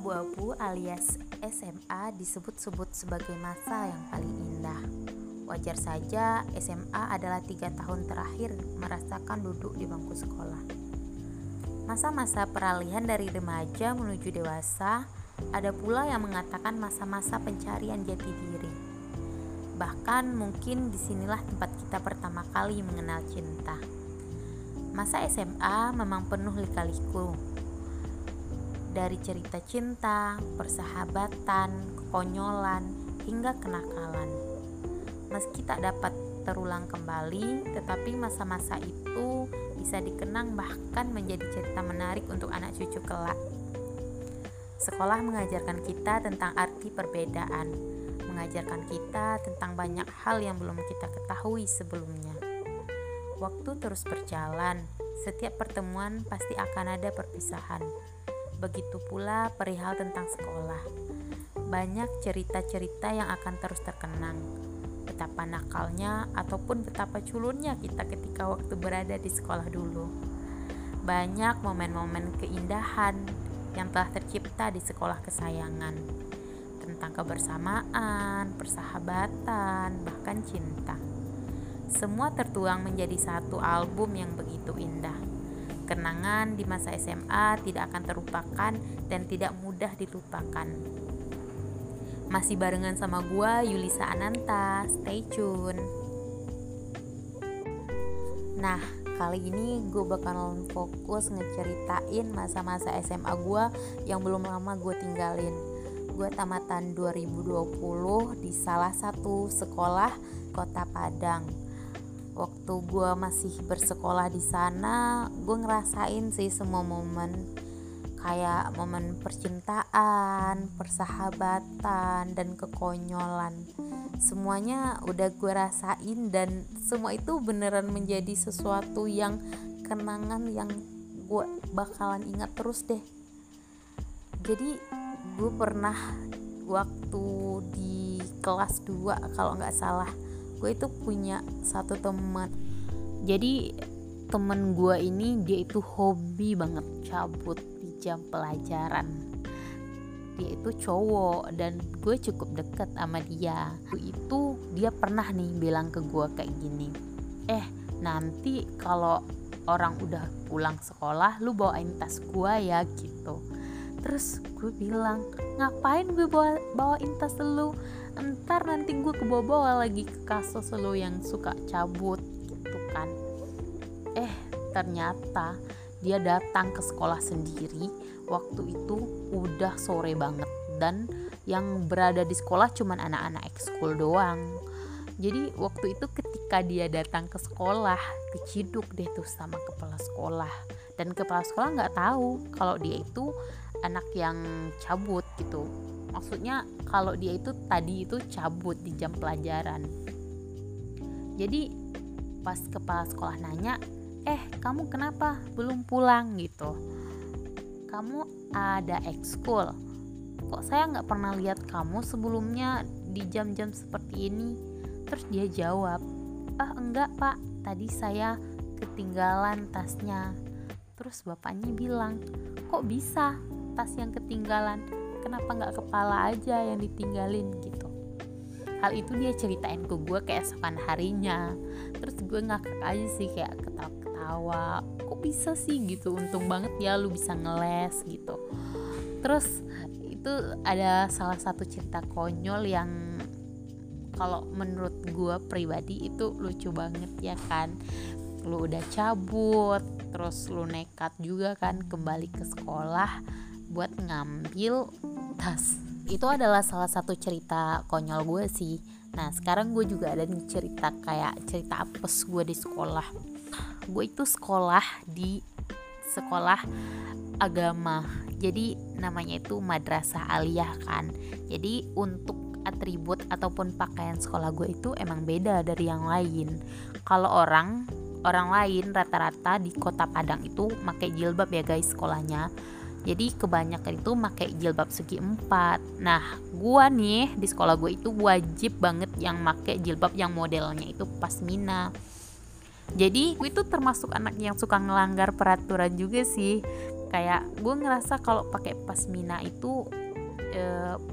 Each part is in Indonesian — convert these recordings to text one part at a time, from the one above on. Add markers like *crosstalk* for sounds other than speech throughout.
abu-abu alias SMA disebut-sebut sebagai masa yang paling indah. Wajar saja SMA adalah tiga tahun terakhir merasakan duduk di bangku sekolah. Masa-masa peralihan dari remaja menuju dewasa, ada pula yang mengatakan masa-masa pencarian jati diri. Bahkan mungkin di sinilah tempat kita pertama kali mengenal cinta. Masa SMA memang penuh lika-liku, dari cerita cinta, persahabatan, kekonyolan, hingga kenakalan. Meski tak dapat terulang kembali, tetapi masa-masa itu bisa dikenang bahkan menjadi cerita menarik untuk anak cucu kelak. Sekolah mengajarkan kita tentang arti perbedaan, mengajarkan kita tentang banyak hal yang belum kita ketahui sebelumnya. Waktu terus berjalan, setiap pertemuan pasti akan ada perpisahan Begitu pula perihal tentang sekolah. Banyak cerita-cerita yang akan terus terkenang. Betapa nakalnya ataupun betapa culunnya kita ketika waktu berada di sekolah dulu. Banyak momen-momen keindahan yang telah tercipta di sekolah kesayangan. Tentang kebersamaan, persahabatan, bahkan cinta. Semua tertuang menjadi satu album yang begitu indah kenangan di masa SMA tidak akan terlupakan dan tidak mudah dilupakan. Masih barengan sama gua Yulisa Ananta, stay tune. Nah, kali ini gue bakal fokus ngeceritain masa-masa SMA gue yang belum lama gue tinggalin. Gue tamatan 2020 di salah satu sekolah kota Padang waktu gue masih bersekolah di sana gue ngerasain sih semua momen kayak momen percintaan, persahabatan, dan kekonyolan. Semuanya udah gue rasain dan semua itu beneran menjadi sesuatu yang kenangan yang gue bakalan ingat terus deh. Jadi gue pernah waktu di kelas 2 kalau nggak salah gue itu punya satu teman. Jadi temen gue ini dia itu hobi banget cabut di jam pelajaran. Dia itu cowok dan gue cukup deket sama dia. Itu dia pernah nih bilang ke gue kayak gini eh nanti kalau orang udah pulang sekolah lu bawain tas gue ya gitu terus gue bilang ngapain gue bawa bawain tas lu? Entar nanti gue kebawa-bawa lagi ke kasus lo yang suka cabut gitu kan. Eh ternyata dia datang ke sekolah sendiri waktu itu udah sore banget dan yang berada di sekolah cuman anak-anak ekskul doang. Jadi waktu itu ketika dia datang ke sekolah keciduk deh tuh sama kepala sekolah. Dan kepala sekolah nggak tahu kalau dia itu anak yang cabut gitu. Maksudnya kalau dia itu tadi itu cabut di jam pelajaran. Jadi pas kepala sekolah nanya eh kamu kenapa belum pulang? gitu. Kamu ada ekskul. Kok saya nggak pernah lihat kamu sebelumnya di jam-jam seperti ini? Terus dia jawab ah enggak pak. Tadi saya ketinggalan tasnya. Terus bapaknya bilang kok bisa tas yang ketinggalan. Kenapa nggak kepala aja yang ditinggalin gitu. Hal itu dia ceritain ke gue keesokan harinya. Terus gue ngakak aja sih kayak ketawa-ketawa. Kok bisa sih gitu. Untung banget ya lu bisa ngeles gitu. Terus itu ada salah satu cerita konyol yang kalau menurut gue pribadi itu lucu banget ya kan. Lu udah cabut terus lu nekat juga kan kembali ke sekolah buat ngambil tas. Itu adalah salah satu cerita konyol gue sih. Nah sekarang gue juga ada nih cerita kayak cerita apes gue di sekolah. Gue itu sekolah di sekolah agama. Jadi namanya itu madrasah aliyah kan. Jadi untuk atribut ataupun pakaian sekolah gue itu emang beda dari yang lain. Kalau orang orang lain rata-rata di kota Padang itu pakai jilbab ya guys sekolahnya jadi kebanyakan itu pakai jilbab segi empat. Nah gua nih di sekolah gue itu wajib banget yang pakai jilbab yang modelnya itu pasmina jadi gue itu termasuk anak yang suka ngelanggar peraturan juga sih. Kayak gue ngerasa kalau pakai pasmina itu e,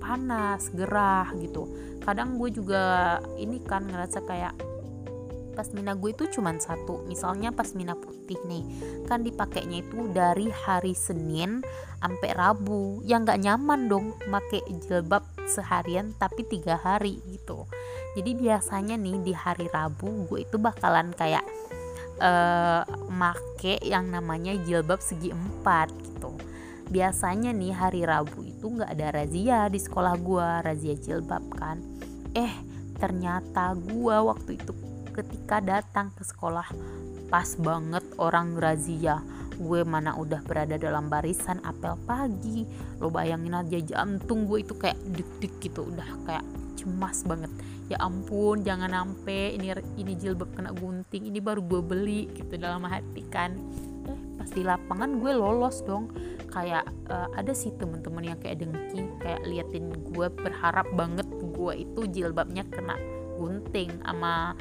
panas gerah gitu. Kadang gue juga ini kan ngerasa kayak pasmina gue itu cuma satu. Misalnya pasmina putih nih. Kan dipakainya itu dari hari Senin sampai Rabu. Yang nggak nyaman dong pakai jilbab seharian tapi tiga hari gitu. Jadi biasanya nih di hari Rabu gue itu bakalan kayak uh, make yang namanya jilbab segi empat gitu. Biasanya nih hari Rabu itu nggak ada razia di sekolah gue razia jilbab kan. Eh ternyata gue waktu itu ketika datang ke sekolah. Pas banget orang razia. Gue mana udah berada dalam barisan apel pagi. Lo bayangin aja jantung gue itu kayak dik-dik gitu. Udah kayak cemas banget. Ya ampun jangan ampe ini ini jilbab kena gunting. Ini baru gue beli gitu dalam hati kan. Eh pas di lapangan gue lolos dong. Kayak uh, ada sih temen-temen yang kayak dengki kayak liatin gue berharap banget gue itu jilbabnya kena gunting sama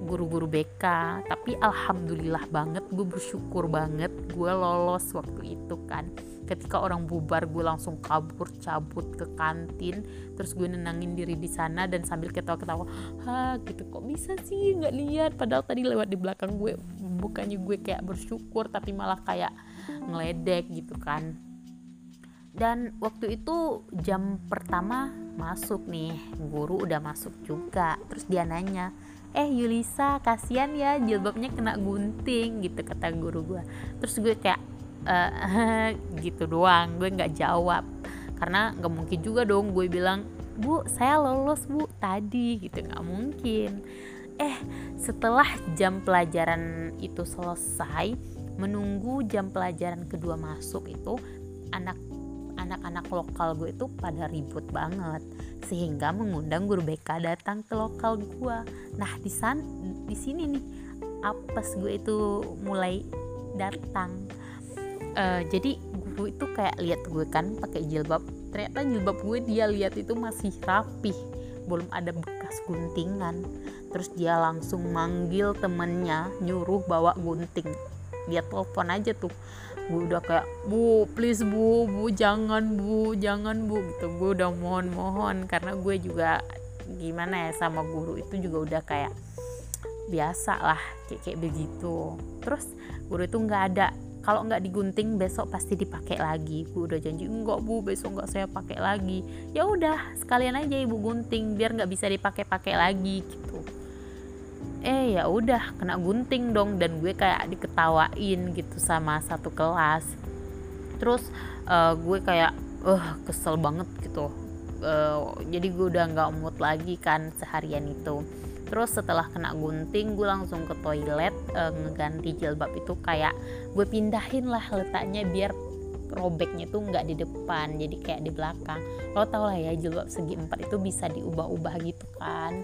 guru-guru BK tapi alhamdulillah banget gue bersyukur banget gue lolos waktu itu kan. Ketika orang bubar gue langsung kabur cabut ke kantin terus gue nenangin diri di sana dan sambil ketawa-ketawa ha gitu kok bisa sih nggak lihat? Padahal tadi lewat di belakang gue bukannya gue kayak bersyukur tapi malah kayak ngeledek gitu kan. Dan waktu itu jam pertama masuk nih guru udah masuk juga. Terus dia nanya eh Yulisa kasihan ya jilbabnya kena gunting gitu kata guru gue terus gue kayak e, *laughs* gitu doang gue nggak jawab. Karena nggak mungkin juga dong gue bilang bu saya lolos bu tadi gitu nggak mungkin. Eh setelah jam pelajaran itu selesai menunggu jam pelajaran kedua masuk itu anak anak-anak lokal gue itu pada ribut banget sehingga mengundang guru BK datang ke lokal gue nah di san di sini nih apes gue itu mulai datang. Uh, jadi guru itu kayak lihat gue kan pakai jilbab ternyata jilbab gue dia lihat itu masih rapih belum ada bekas guntingan. Terus dia langsung manggil temennya nyuruh bawa gunting. Dia telepon aja tuh gue udah kayak bu please bu bu jangan bu jangan bu gitu. Gue udah mohon mohon karena gue juga gimana ya sama guru itu juga udah kayak biasa lah kayak kayak begitu. Terus guru itu nggak ada. Kalau nggak digunting besok pasti dipakai lagi. Gue udah janji enggak bu besok nggak saya pakai lagi. Ya udah sekalian aja ibu gunting biar nggak bisa dipakai pakai lagi gitu eh ya udah kena gunting dong. Dan gue kayak diketawain gitu sama satu kelas. Terus uh, gue kayak uh, kesel banget gitu. Uh, jadi gue udah nggak mood lagi kan seharian itu. Terus setelah kena gunting gue langsung ke toilet uh, ngeganti jilbab itu kayak gue pindahin lah letaknya biar robeknya tuh nggak di depan jadi kayak di belakang. Lo tau lah ya jilbab segi empat itu bisa diubah-ubah gitu kan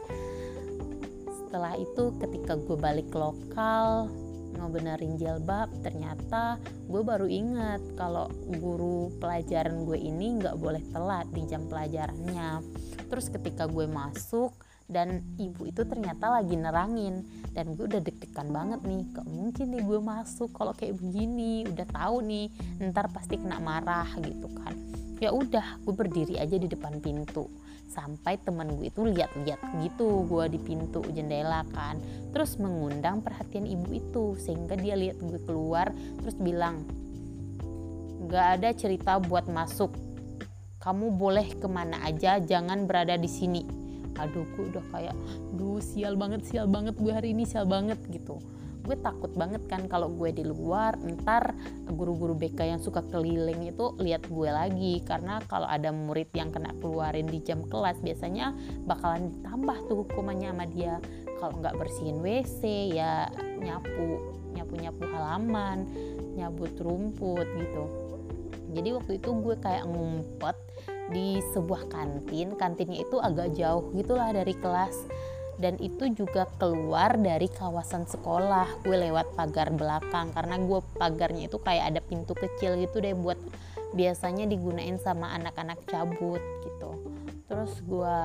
setelah itu ketika gue balik lokal benerin jilbab ternyata gue baru ingat kalau guru pelajaran gue ini nggak boleh telat di jam pelajarannya. Terus ketika gue masuk dan ibu itu ternyata lagi nerangin dan gue udah deg-degan banget nih gak mungkin nih gue masuk kalau kayak begini udah tahu nih ntar pasti kena marah gitu kan. Ya udah gue berdiri aja di depan pintu sampai temen gue itu lihat-lihat gitu gue di pintu jendela kan. Terus mengundang perhatian ibu itu sehingga dia lihat gue keluar terus bilang gak ada cerita buat masuk. Kamu boleh ke mana aja jangan berada di sini. Aduh gue udah kayak duh sial banget sial banget gue hari ini sial banget gitu gue takut banget kan kalau gue di luar ntar guru-guru BK yang suka keliling itu lihat gue lagi. Karena kalau ada murid yang kena keluarin di jam kelas biasanya bakalan ditambah tuh hukumannya sama dia. Kalau nggak bersihin WC ya nyapu nyapu nyapu halaman nyabut rumput gitu. Jadi waktu itu gue kayak ngumpet di sebuah kantin. Kantinnya itu agak jauh gitulah dari kelas dan itu juga keluar dari kawasan sekolah. Gue lewat pagar belakang karena gue pagarnya itu kayak ada pintu kecil gitu deh buat biasanya digunain sama anak-anak cabut gitu. Terus gue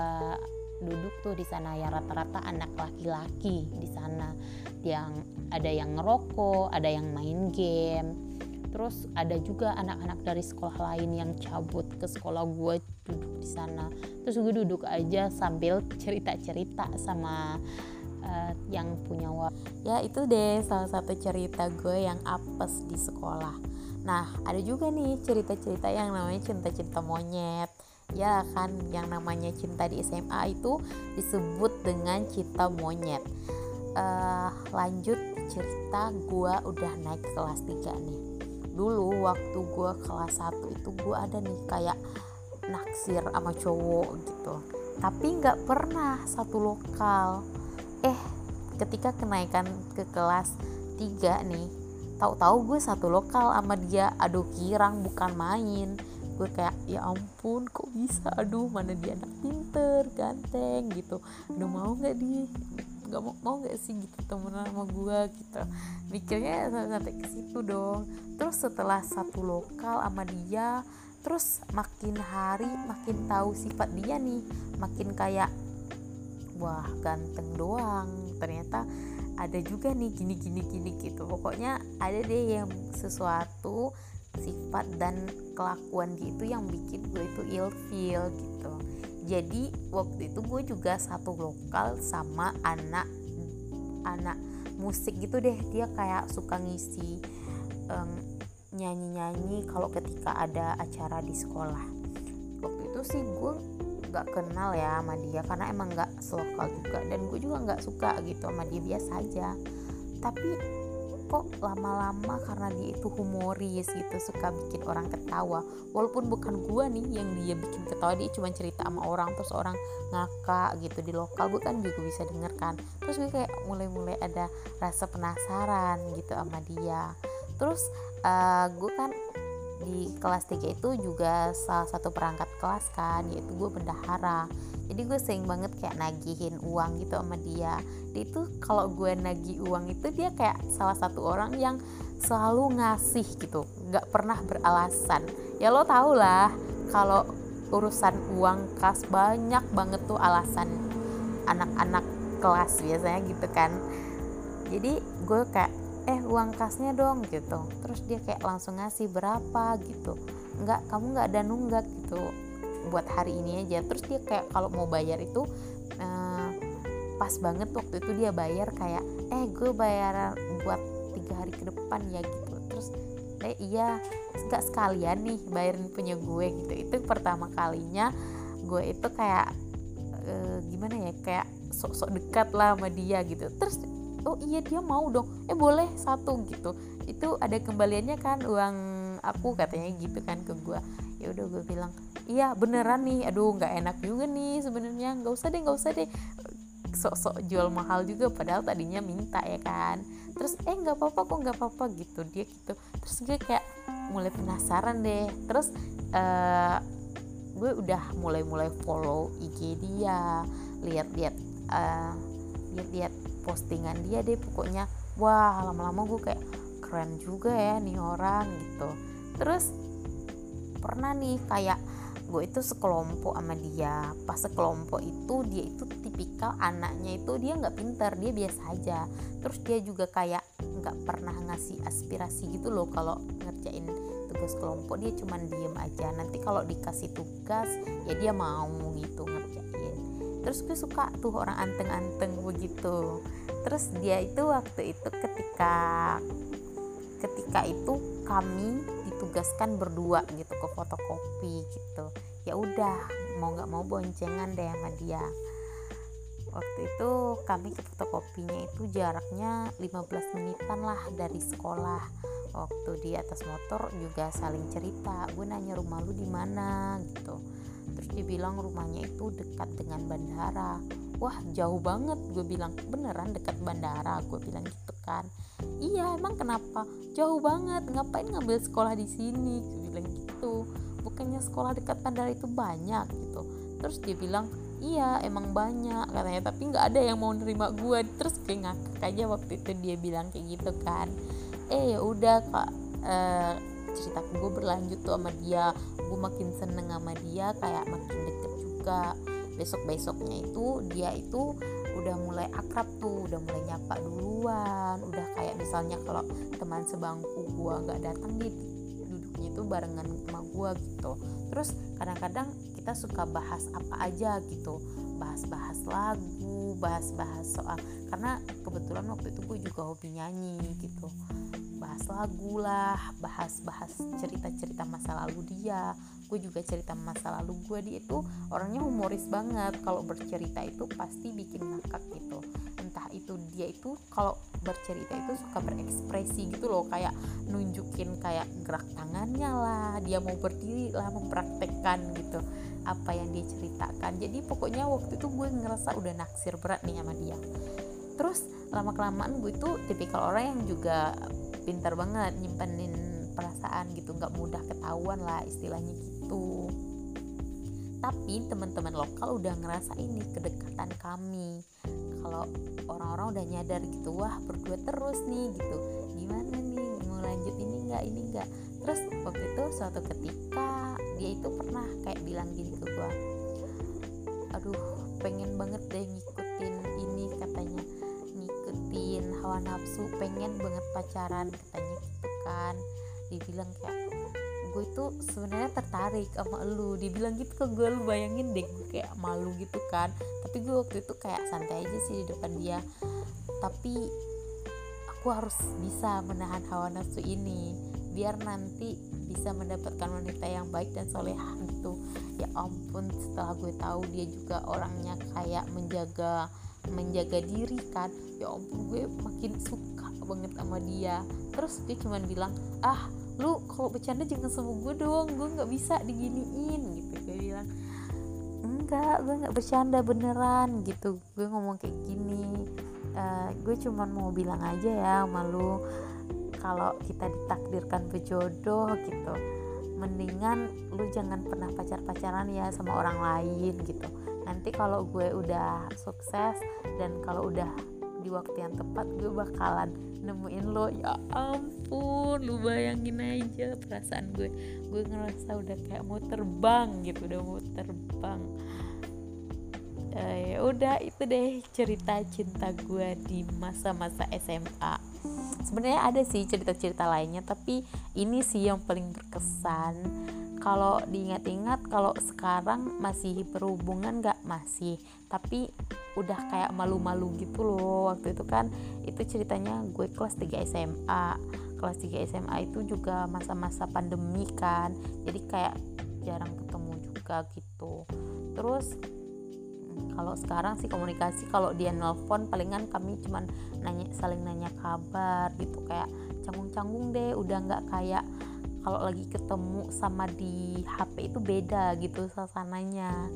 duduk tuh di sana ya rata-rata anak laki-laki di sana. Yang ada yang ngerokok ada yang main game. Terus ada juga anak-anak dari sekolah lain yang cabut ke sekolah gue di sana. Terus gue duduk aja sambil cerita-cerita sama uh, yang punya wa. Ya itu deh salah satu cerita gue yang apes di sekolah. Nah ada juga nih cerita-cerita yang namanya cinta-cinta monyet. Ya kan yang namanya cinta di SMA itu disebut dengan cinta monyet. Uh, lanjut cerita gue udah naik kelas 3 nih. Dulu waktu gue kelas 1 itu gue ada nih kayak naksir sama cowok gitu. Tapi nggak pernah satu lokal. Eh ketika kenaikan ke kelas 3 nih tahu-tahu gue satu lokal sama dia. Aduh kirang bukan main. Gue kayak ya ampun kok bisa? Aduh mana dia anak pinter ganteng gitu. Aduh mau nggak di nggak mau mau nggak sih? gitu temenan sama gue gitu. Mikirnya sampai ke situ dong. Terus setelah satu lokal sama dia terus makin hari makin tahu sifat dia nih makin kayak wah ganteng doang. Ternyata ada juga nih gini gini gini gitu. Pokoknya ada deh yang sesuatu sifat dan kelakuan gitu yang bikin gue itu ilfeel gitu. Jadi waktu itu gue juga satu lokal sama anak anak musik gitu deh. Dia kayak suka ngisi um, nyanyi-nyanyi kalau ketika ada acara di sekolah. Waktu itu sih gue nggak kenal ya sama dia karena emang nggak selokal juga dan gue juga nggak suka gitu sama dia biasa aja. Tapi kok lama-lama karena dia itu humoris gitu suka bikin orang ketawa. Walaupun bukan gua nih yang dia bikin ketawa dia cuma cerita sama orang terus orang ngakak gitu di lokal gue kan juga bisa denger kan. Terus gue kayak mulai-mulai ada rasa penasaran gitu sama dia. Terus uh, gue kan di kelas 3 itu juga salah satu perangkat kelas kan yaitu gue bendahara. Jadi gue sering banget kayak nagihin uang gitu sama dia. Dia itu kalau gue nagih uang itu dia kayak salah satu orang yang selalu ngasih gitu nggak pernah beralasan. Ya lo tau lah kalau urusan uang kas banyak banget tuh alasan anak-anak kelas biasanya gitu kan. Jadi gue kayak eh uang kasnya dong gitu. Terus dia kayak langsung ngasih berapa? gitu. Nggak kamu nggak ada nunggak gitu. Buat hari ini aja. Terus dia kayak kalau mau bayar itu uh, pas banget waktu itu dia bayar kayak eh gue bayar buat tiga hari ke depan ya gitu. Terus eh iya nggak sekalian nih bayarin punya gue gitu. Itu pertama kalinya gue itu kayak uh, gimana ya kayak sok-sok dekat lah sama dia gitu. Terus oh iya dia mau dong. Eh boleh satu gitu. Itu ada kembaliannya kan uang aku katanya gitu kan ke gue ya udah gue bilang iya beneran nih. Aduh nggak enak juga nih sebenarnya. Nggak usah deh nggak usah deh. Sok-sok jual mahal juga padahal tadinya minta ya kan. Terus eh nggak apa-apa kok nggak apa-apa gitu dia gitu. Terus gue kayak mulai penasaran deh. Terus uh, gue udah mulai-mulai follow IG dia lihat-lihat uh, lihat-lihat postingan dia deh pokoknya wah lama-lama gue kayak keren juga ya nih orang gitu. Terus pernah nih kayak gue itu sekelompok sama dia. Pas sekelompok itu dia itu tipikal anaknya itu dia nggak pinter dia biasa aja. Terus dia juga kayak nggak pernah ngasih aspirasi gitu loh kalau ngerjain tugas kelompok. Dia cuman diem aja. Nanti kalau dikasih tugas ya dia mau gitu ngerjain terus gue suka tuh orang anteng-anteng begitu. Terus dia itu waktu itu ketika ketika itu kami ditugaskan berdua gitu ke fotokopi gitu. Ya udah mau nggak mau boncengan deh sama dia. Waktu itu kami ke fotokopinya itu jaraknya 15 menitan lah dari sekolah. Waktu di atas motor juga saling cerita gue nanya rumah lu di mana? gitu terus dia bilang rumahnya itu dekat dengan bandara. Wah jauh banget. Gue bilang beneran dekat bandara? Gue bilang gitu kan. Iya emang kenapa? Jauh banget. Ngapain ngambil sekolah di sini? Gue bilang gitu. Bukannya sekolah dekat bandara itu banyak? Gitu. Terus dia bilang iya emang banyak katanya. Tapi nggak ada yang mau nerima gue terus kayak ngakak aja waktu itu dia bilang kayak gitu kan. Eh ya udah kak. Eh, cerita gue berlanjut tuh sama dia. Gue makin seneng sama dia kayak makin deket juga. Besok besoknya itu dia itu udah mulai akrab tuh udah mulai nyapa duluan. Udah kayak misalnya kalau teman sebangku gua nggak datang di duduknya itu barengan sama gua gitu. Terus kadang-kadang kita suka bahas apa aja gitu bahas-bahas lagu bahas-bahas soal karena kebetulan waktu itu gue juga hobi nyanyi gitu. Bahas lagu lah bahas-bahas cerita-cerita masa lalu dia gue juga cerita masa lalu gue dia itu orangnya humoris banget. Kalau bercerita itu pasti bikin ngakak gitu entah itu dia itu kalau bercerita itu suka berekspresi gitu loh kayak nunjukin kayak gerak tangannya lah dia mau berdiri lah mempraktekkan gitu apa yang dia ceritakan. Jadi pokoknya waktu itu gue ngerasa udah naksir berat nih sama dia. Terus lama kelamaan gue itu tipikal orang yang juga pintar banget nyimpenin perasaan gitu nggak mudah ketahuan lah istilahnya gitu. Tapi teman-teman lokal udah ngerasa ini kedekatan kami kalau orang-orang udah nyadar gitu wah berdua terus nih gitu. Gimana nih? Mau lanjut ini enggak ini enggak terus waktu itu suatu ketika dia itu pernah kayak bilang gini ke gue aduh pengen banget deh ngikutin ini katanya. Ngikutin hawa nafsu pengen banget pacaran katanya gitu kan. Dibilang kayak gue itu sebenarnya tertarik sama lu. Dibilang gitu ke gue lu bayangin deh gue kayak malu gitu kan tapi gue waktu itu kayak santai aja sih di depan dia. Tapi aku harus bisa menahan hawa nafsu ini biar nanti bisa mendapatkan wanita yang baik dan solehah gitu. Ya ampun setelah gue tahu dia juga orangnya kayak menjaga menjaga diri kan ya ampun gue makin suka banget sama dia. Terus dia cuma bilang ah lu kalau bercanda jangan sama gue dong gue nggak bisa diginiin gitu enggak gue nggak bercanda beneran gitu. Gue ngomong kayak gini. Uh, gue cuma mau bilang aja ya malu kalau kita ditakdirkan berjodoh gitu mendingan lu jangan pernah pacar-pacaran ya sama orang lain gitu. Nanti kalau gue udah sukses dan kalau udah di waktu yang tepat gue bakalan nemuin lo. Ya ampun lu bayangin aja perasaan gue. Gue ngerasa udah kayak mau terbang gitu udah mau terbang uh, ya udah itu deh cerita cinta gue di masa-masa SMA sebenarnya ada sih cerita-cerita lainnya tapi ini sih yang paling berkesan. Kalau diingat-ingat kalau sekarang masih berhubungan nggak? Masih. Tapi udah kayak malu-malu gitu loh. Waktu itu kan itu ceritanya gue kelas 3 SMA kelas 3 SMA itu juga masa-masa pandemi kan. Jadi kayak jarang ketemu juga gitu. Terus kalau sekarang sih komunikasi kalau dia nelpon palingan kami cuman nanya saling nanya kabar gitu. Kayak canggung-canggung deh udah nggak kayak kalau lagi ketemu sama di HP itu beda gitu suasananya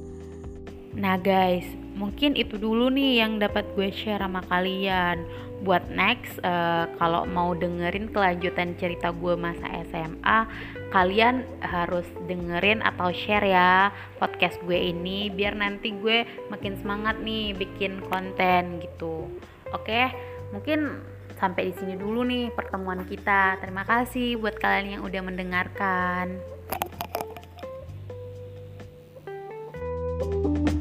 Nah guys, mungkin itu dulu nih yang dapat gue share sama kalian. Buat next, uh, kalau mau dengerin kelanjutan cerita gue masa SMA, kalian harus dengerin atau share ya podcast gue ini, biar nanti gue makin semangat nih bikin konten gitu. Oke, mungkin sampai di sini dulu nih pertemuan kita. Terima kasih buat kalian yang udah mendengarkan. thank you